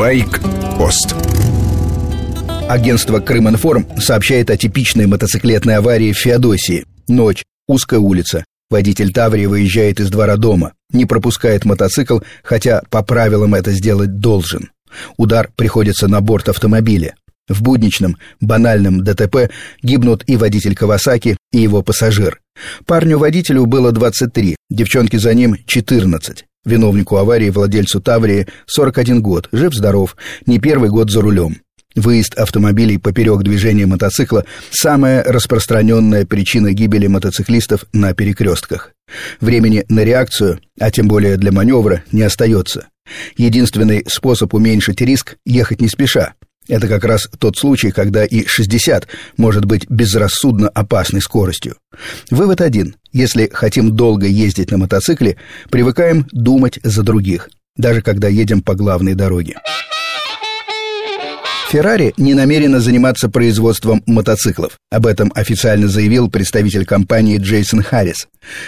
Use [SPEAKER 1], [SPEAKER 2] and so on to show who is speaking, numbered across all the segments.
[SPEAKER 1] Байк-пост.
[SPEAKER 2] Агентство «Крыминформ» сообщает о типичной мотоциклетной аварии в Феодосии. Ночь, узкая улица. Водитель Таврии выезжает из двора дома, не пропускает мотоцикл, хотя по правилам это сделать должен. Удар приходится на борт автомобиля. В будничном, банальном ДТП гибнут и водитель Кавасаки, и его пассажир. Парню-водителю было 23, девчонке за ним 14. Виновнику аварии, владельцу Таврии, 41 год, жив-здоров, не первый год за рулем. Выезд автомобилей поперек движения мотоцикла – самая распространенная причина гибели мотоциклистов на перекрестках. Времени на реакцию, а тем более для маневра, не остается. Единственный способ уменьшить риск – ехать не спеша. Это как раз тот случай, когда и 60 может быть безрассудно опасной скоростью. Вывод один. Если хотим долго ездить на мотоцикле, привыкаем думать за других, даже когда едем по главной дороге. Феррари не намерена заниматься производством мотоциклов. Об этом официально заявил представитель компании Джейсон Харрис.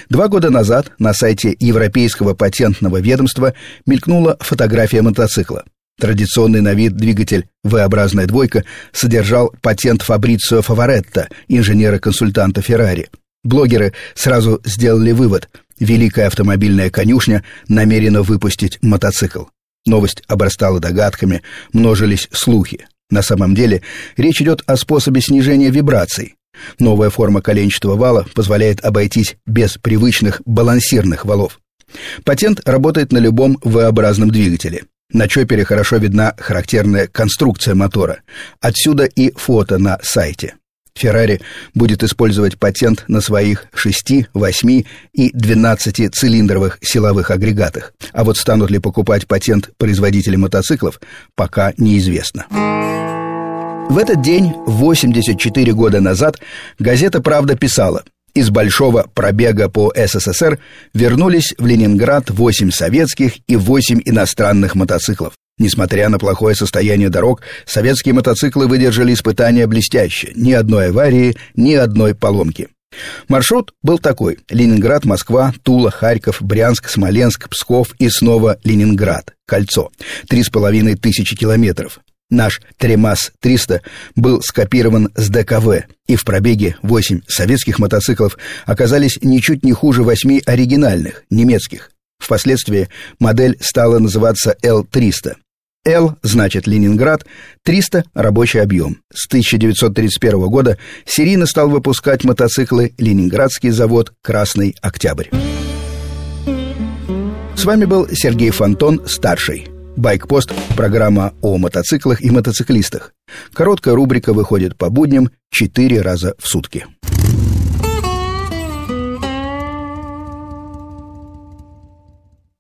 [SPEAKER 2] Два года назад на сайте Европейского патентного ведомства мелькнула фотография мотоцикла. Традиционный на вид двигатель V-образная двойка содержал патент Фабрицио Фаворетто, инженера-консультанта Феррари. Блогеры сразу сделали вывод – великая автомобильная конюшня намерена выпустить мотоцикл. Новость обрастала догадками, множились слухи. На самом деле речь идет о способе снижения вибраций. Новая форма коленчатого вала позволяет обойтись без привычных балансирных валов. Патент работает на любом V-образном двигателе. На чопере хорошо видна характерная конструкция мотора. Отсюда и фото на сайте. Феррари будет использовать патент на своих 6, 8 и 12 цилиндровых силовых агрегатах. А вот станут ли покупать патент производители мотоциклов, пока неизвестно. В этот день, 84 года назад, газета «Правда» писала из большого пробега по СССР вернулись в Ленинград 8 советских и 8 иностранных мотоциклов. Несмотря на плохое состояние дорог, советские мотоциклы выдержали испытания блестяще. Ни одной аварии, ни одной поломки. Маршрут был такой. Ленинград, Москва, Тула, Харьков, Брянск, Смоленск, Псков и снова Ленинград. Кольцо. Три с половиной тысячи километров. Наш Тремас-300 был скопирован с ДКВ, и в пробеге 8 советских мотоциклов оказались ничуть не хуже 8 оригинальных, немецких. Впоследствии модель стала называться Л-300. Л значит Ленинград, 300 – рабочий объем. С 1931 года серийно стал выпускать мотоциклы Ленинградский завод «Красный Октябрь». С вами был Сергей Фонтон, старший. Байкпост – программа о мотоциклах и мотоциклистах. Короткая рубрика выходит по будням четыре раза в сутки.